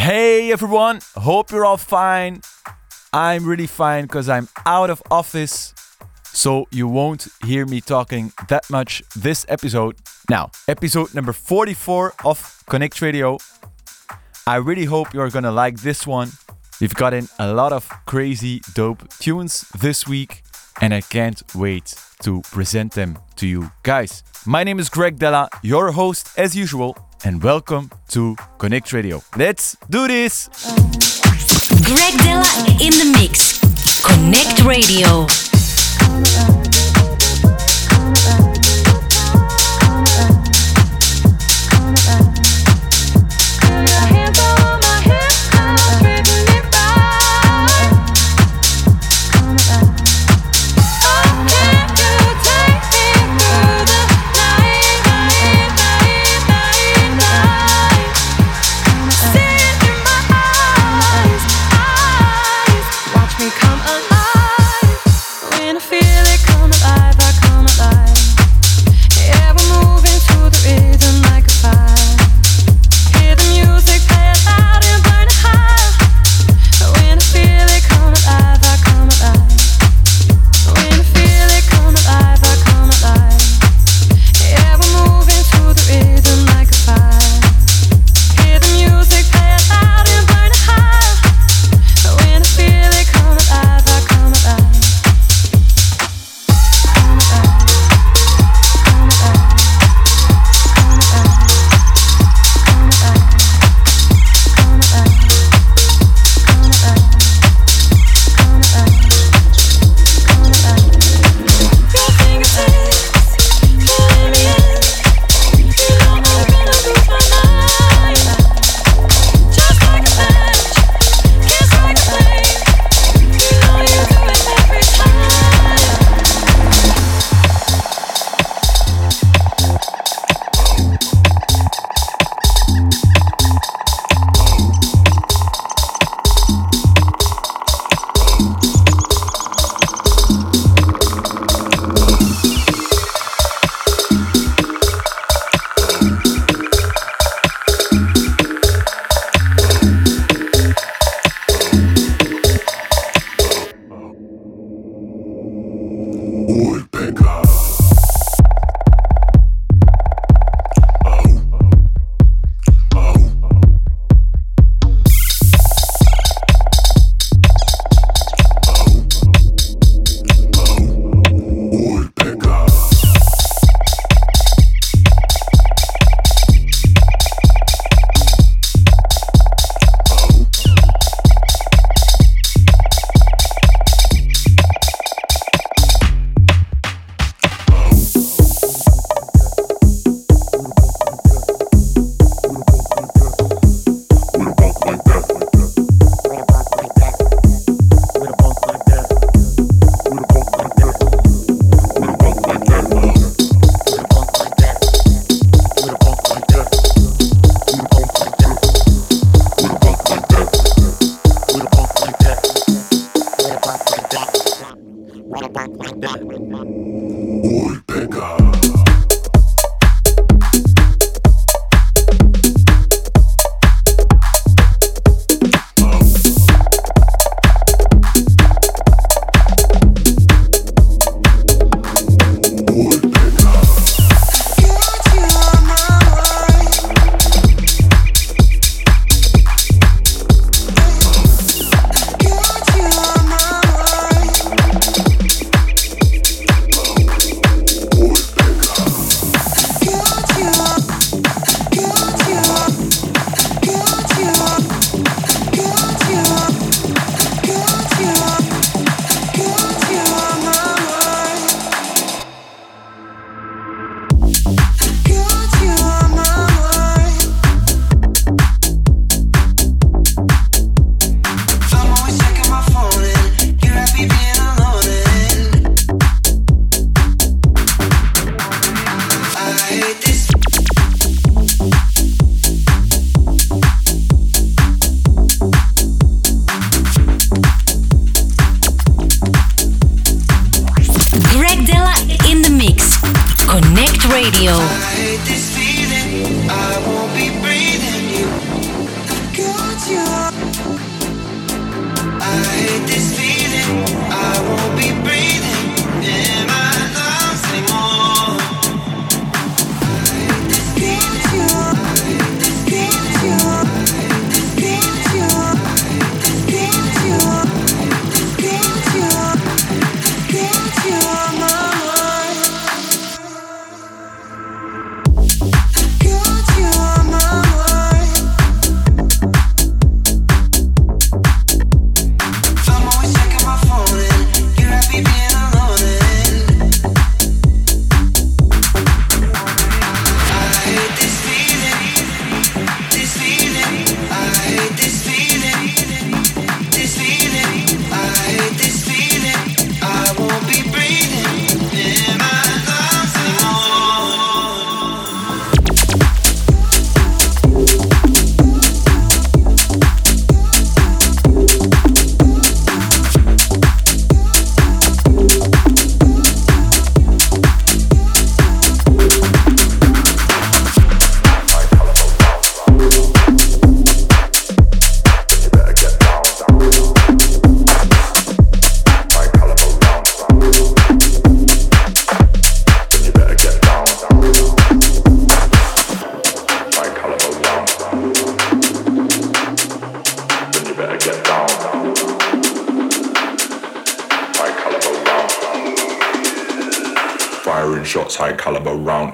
Hey everyone, hope you're all fine. I'm really fine because I'm out of office, so you won't hear me talking that much this episode. Now, episode number 44 of Connect Radio. I really hope you're gonna like this one. We've gotten a lot of crazy, dope tunes this week, and I can't wait to present them to you guys. My name is Greg Dela, your host as usual, and welcome to Connect Radio. Let's do this! Greg Dela in the mix. Connect Radio.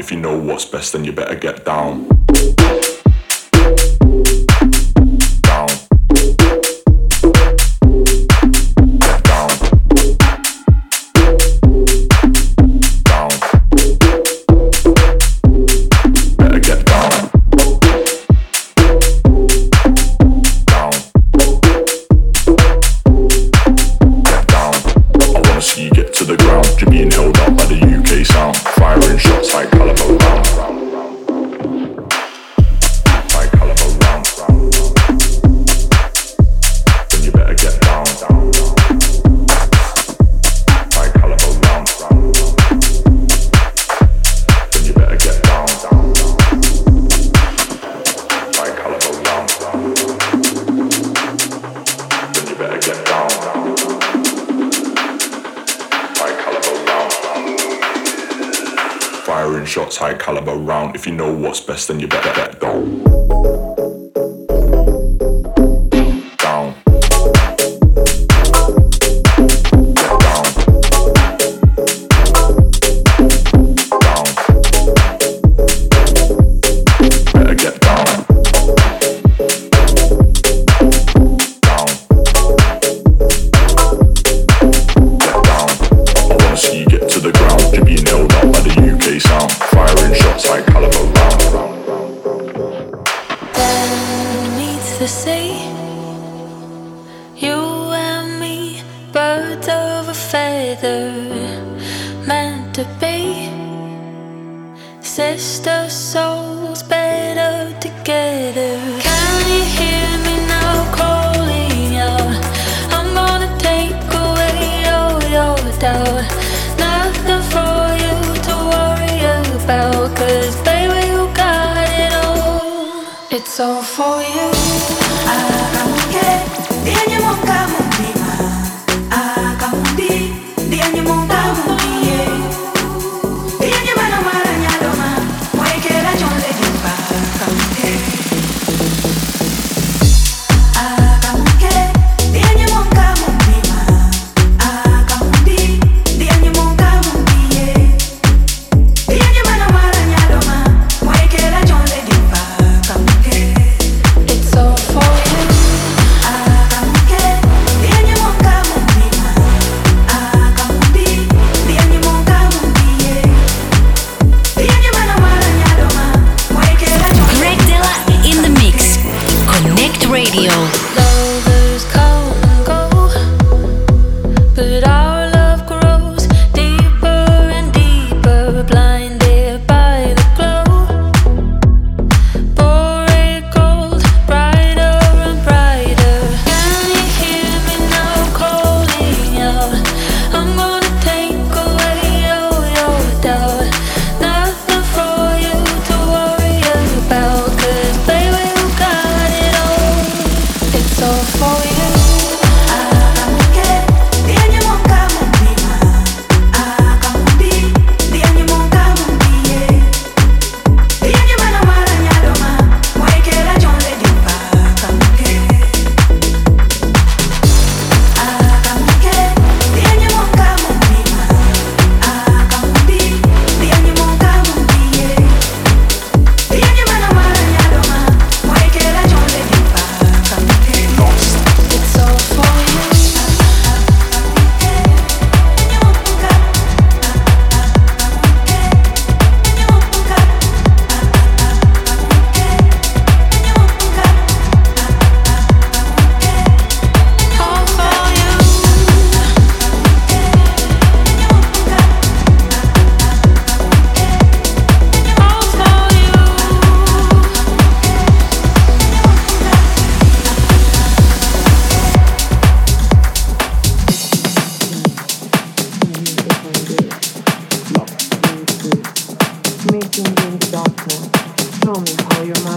if you know what's best, then you better get down. If you know what's best, then you better back down.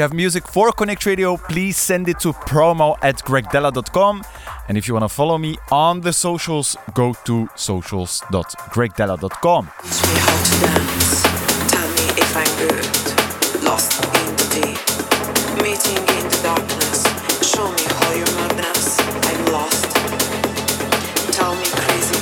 you have music for Connect Radio, please send it to promo at gregdela.com. And if you want to follow me on the socials, go to socials.gregdela.com. Show me madness. I'm lost. Tell me crazy.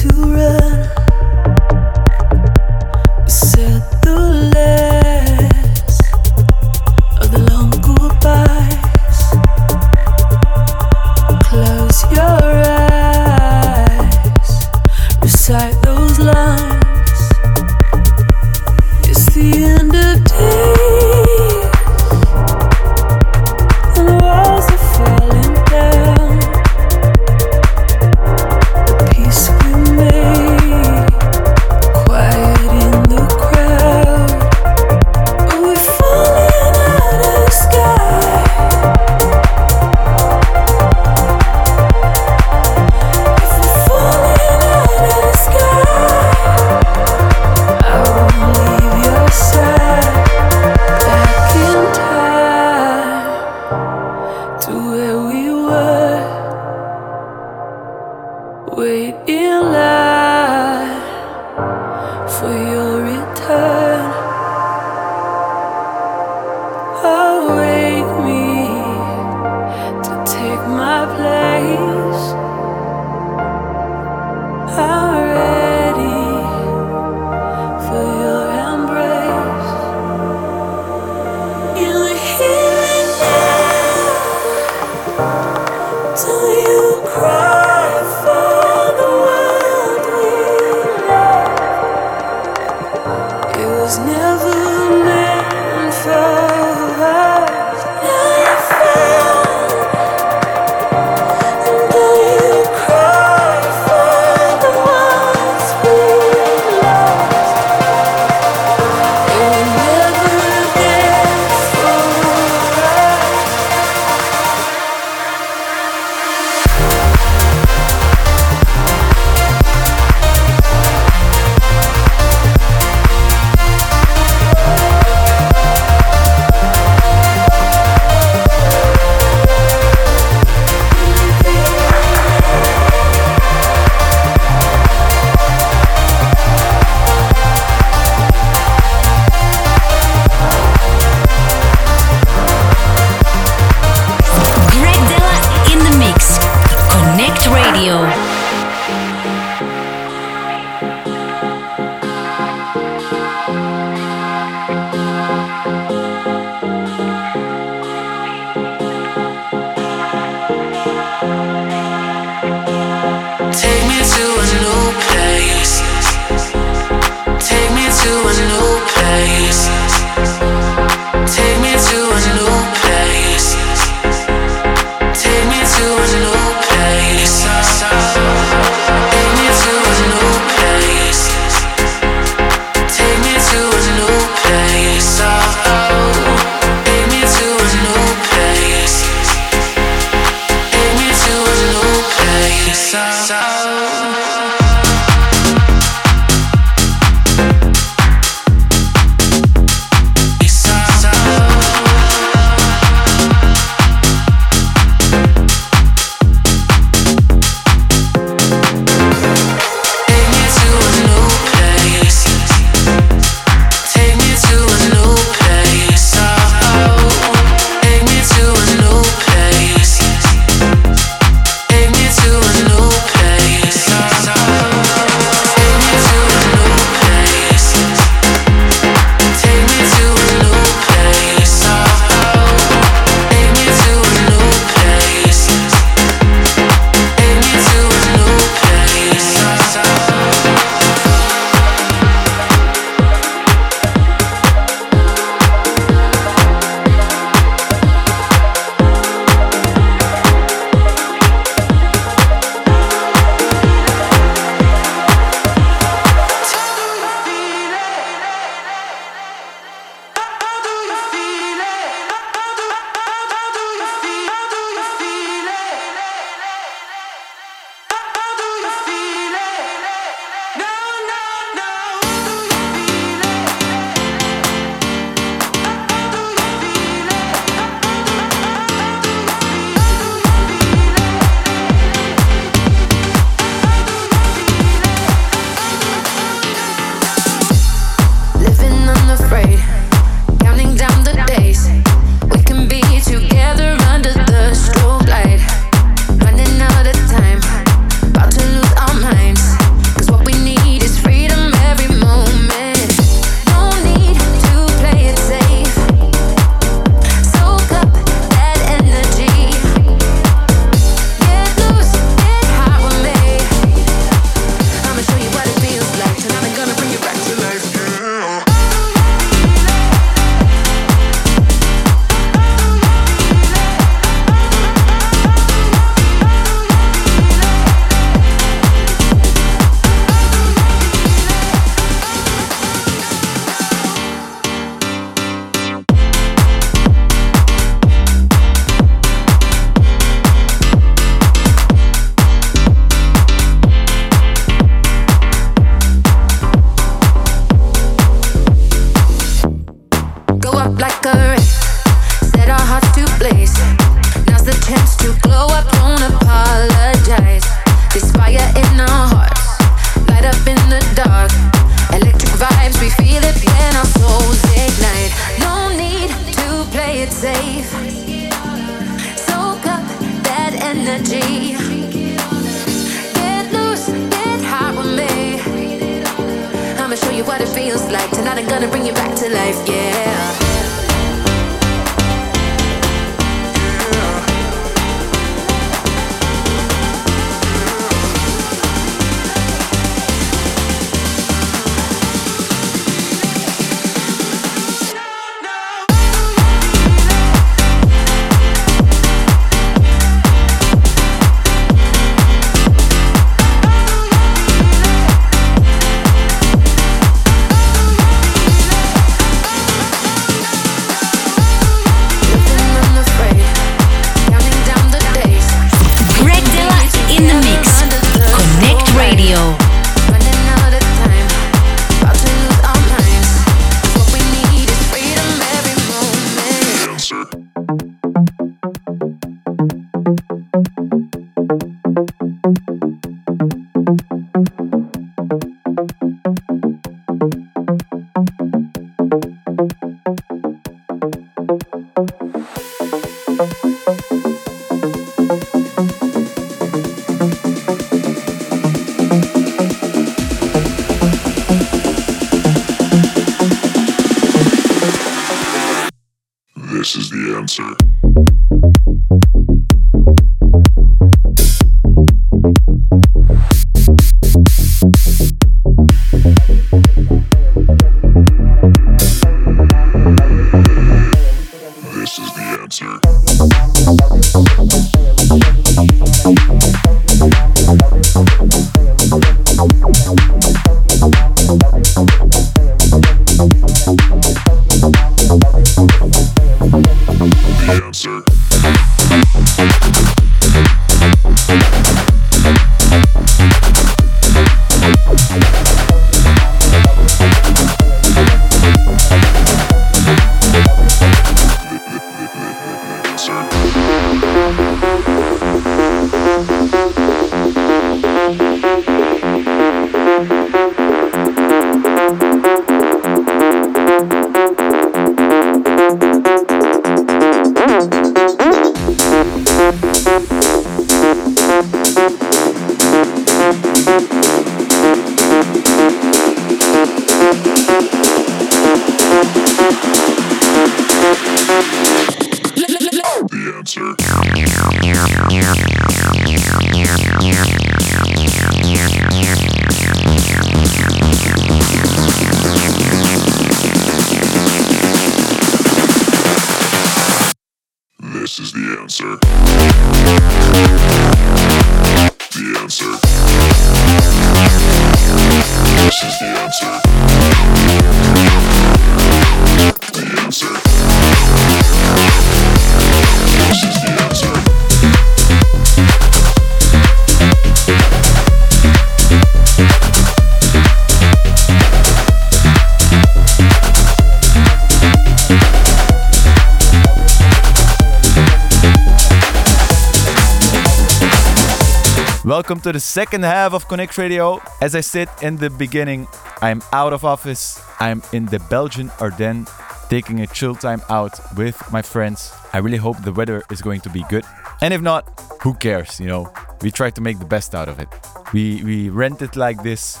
Welcome to the second half of Connect Radio. As I said in the beginning, I'm out of office. I'm in the Belgian Ardennes taking a chill time out with my friends. I really hope the weather is going to be good. And if not, who cares, you know? We try to make the best out of it. We we rented like this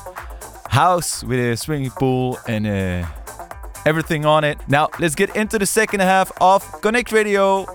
house with a swimming pool and uh, everything on it. Now, let's get into the second half of Connect Radio.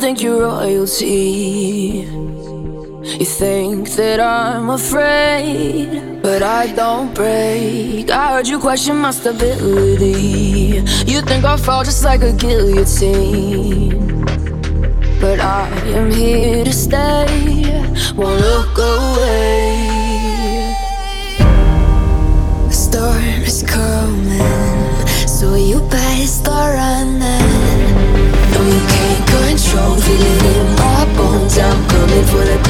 think you're royalty. You think that I'm afraid, but I don't break. I heard you question my stability. You think I'll fall just like a guillotine. But I am here to stay. Won't look away. feeling in my bones. I'm coming for the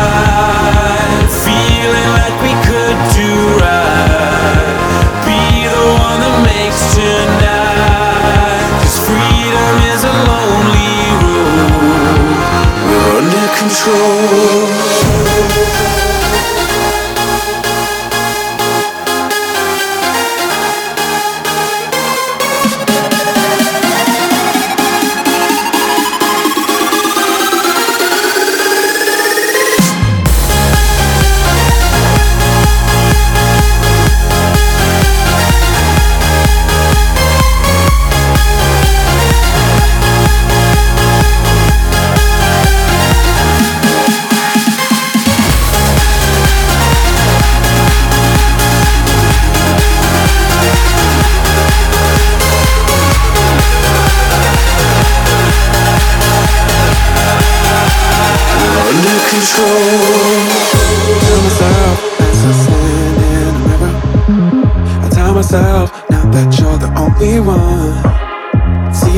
control.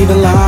The lie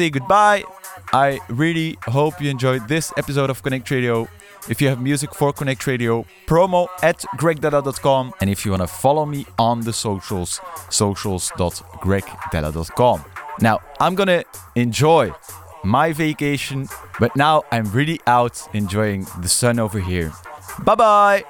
say goodbye. I really hope you enjoyed this episode of Connect Radio. If you have music for Connect Radio, promo at gregdela.com. And if you wanna follow me on the socials, socials.gregdela.com. Now, I'm gonna enjoy my vacation, but now I'm really out enjoying the sun over here. Bye bye.